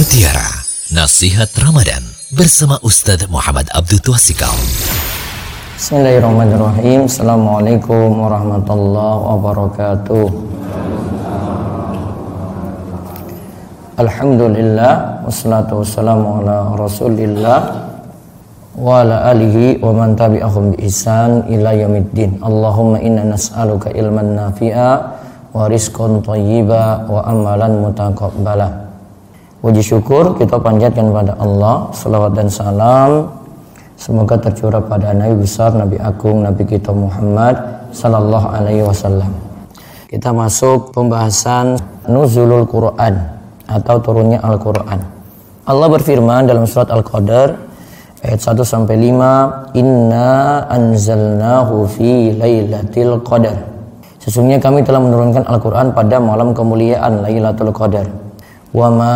Mutiara Nasihat Ramadan bersama Ustadz Muhammad Abdul Twasikal. Bismillahirrahmanirrahim. Assalamualaikum warahmatullahi wabarakatuh. Alhamdulillah wassalatu wassalamu ala Rasulillah wa ala alihi wa man tabi'ahum bi ihsan ila yaumiddin. Allahumma inna nas'aluka ilman nafi'a wa rizqan thayyiba wa amalan mutaqabbala. Puji syukur kita panjatkan pada Allah, salawat dan salam semoga tercurah pada Nabi besar, Nabi agung, Nabi kita Muhammad sallallahu alaihi wasallam. Kita masuk pembahasan nuzulul Quran atau turunnya Al-Quran. Allah berfirman dalam surat Al-Qadar ayat 1 sampai 5, "Inna anzalnahu fi lailatul qadar." Sesungguhnya kami telah menurunkan Al-Quran pada malam kemuliaan Lailatul Qadar Wa ma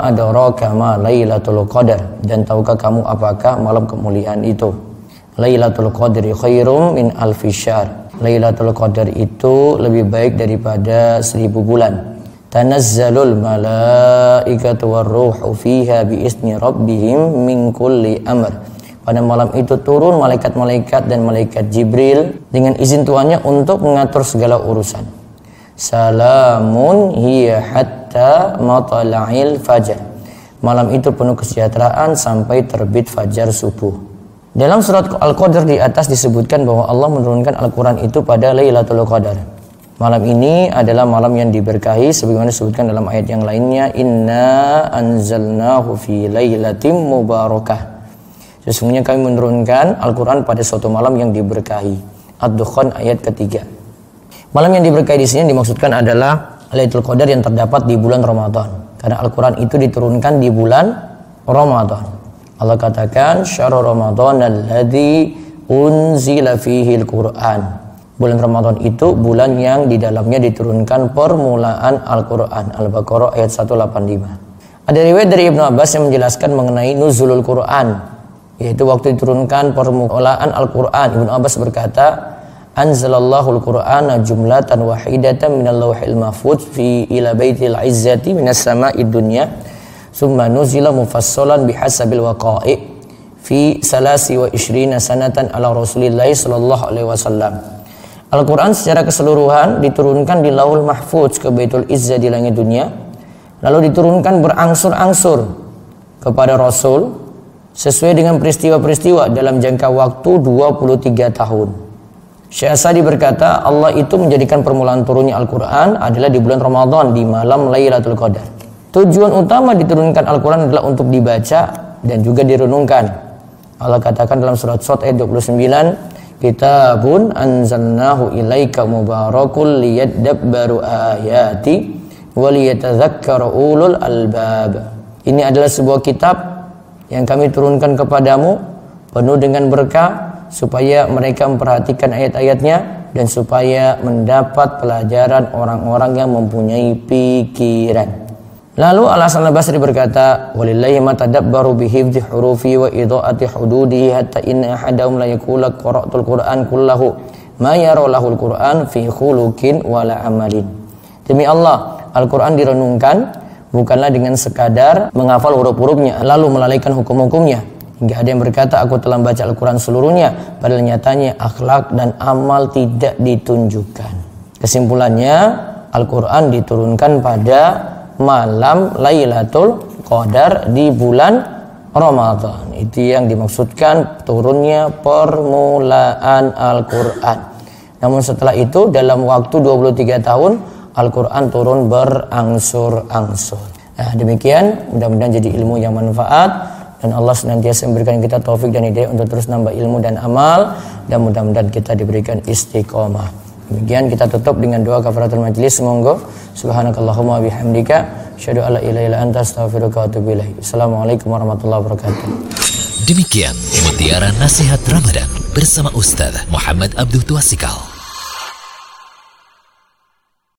adraka ma Lailatul Qadar dan tahukah kamu apakah malam kemuliaan itu? Lailatul Qadri khairum min alfi syahr. Lailatul Qadar itu lebih baik daripada seribu bulan. Tanazzalul malaikatu warruhu fiha biizni rabbihim min kulli amr. Pada malam itu turun malaikat-malaikat dan malaikat Jibril dengan izin tuannya untuk mengatur segala urusan. Salamun hiya hatta matala'il fajar. Malam itu penuh kesejahteraan sampai terbit fajar subuh. Dalam surat Al-Qadar di atas disebutkan bahwa Allah menurunkan Al-Quran itu pada Lailatul Qadar. Malam ini adalah malam yang diberkahi sebagaimana disebutkan dalam ayat yang lainnya inna anzalnahu fi lailatim mubarakah. Sesungguhnya kami menurunkan Al-Quran pada suatu malam yang diberkahi. Ad-Dukhan ayat ketiga. Malam yang diberkahi di sini dimaksudkan adalah Lailatul Qadar yang terdapat di bulan Ramadan. Karena Al-Quran itu diturunkan di bulan Ramadan. Allah katakan, Syahrul Ramadan alladhi unzila fihi Al-Quran. Bulan Ramadan itu bulan yang di dalamnya diturunkan permulaan Al-Quran. Al-Baqarah ayat 185. Ada riwayat dari Ibnu Abbas yang menjelaskan mengenai nuzulul Quran. Yaitu waktu diturunkan permulaan Al-Quran. Ibnu Abbas berkata, anzalallahu al-Qur'ana jumlatan wahidatan minal lawhil mahfuz fi ila baitil izzati minas sama'i dunya. Summa nuzila mufassalan bihasabil waqa'i fi salasi wa ishrina sanatan ala rasulillahi sallallahu alaihi wasallam. Al-Quran secara keseluruhan diturunkan di lauhul mahfuz ke Baitul Izzah di langit dunia lalu diturunkan berangsur-angsur kepada Rasul sesuai dengan peristiwa-peristiwa dalam jangka waktu 23 tahun Syekh Asadi berkata, Allah itu menjadikan permulaan turunnya Al-Quran adalah di bulan Ramadan, di malam Lailatul Qadar. Tujuan utama diturunkan Al-Quran adalah untuk dibaca dan juga direnungkan. Allah katakan dalam surat Sot ayat 29, Kitabun anzalnahu ilaika mubarakul liyadabbaru ayati waliyatadzakkar ulul albab. Ini adalah sebuah kitab yang kami turunkan kepadamu penuh dengan berkah supaya mereka memperhatikan ayat-ayatnya dan supaya mendapat pelajaran orang-orang yang mempunyai pikiran. Lalu alasan Al-Basri berkata, "Walillahi ma tadabbaru bi hifdhi hurufi wa idha'ati hududihi hatta inna ahadahum la yaqula qara'tul Qur'an kullahu ma yara lahul Qur'an fi khuluqin wala amalin." Demi Allah, Al-Qur'an direnungkan bukanlah dengan sekadar menghafal huruf-hurufnya lalu melalaikan hukum-hukumnya, Hingga ada yang berkata aku telah baca Al-Quran seluruhnya Padahal nyatanya akhlak dan amal tidak ditunjukkan. Kesimpulannya Al-Quran diturunkan pada malam Lailatul Qadar di bulan Ramadan. Itu yang dimaksudkan turunnya permulaan Al-Quran. Namun setelah itu dalam waktu 23 tahun Al-Quran turun berangsur-angsur. Nah demikian mudah-mudahan jadi ilmu yang manfaat dan Allah senantiasa memberikan kita taufik dan hidayah untuk terus nambah ilmu dan amal dan mudah-mudahan kita diberikan istiqomah. Demikian kita tutup dengan doa kafaratul majlis. Semoga subhanakallahumma bihamdika asyhadu alla ilaha illa anta astaghfiruka wa atubu. Assalamualaikum warahmatullahi wabarakatuh. Demikian mutiara nasihat Ramadan bersama Ustaz Muhammad Abdul Tuasikal.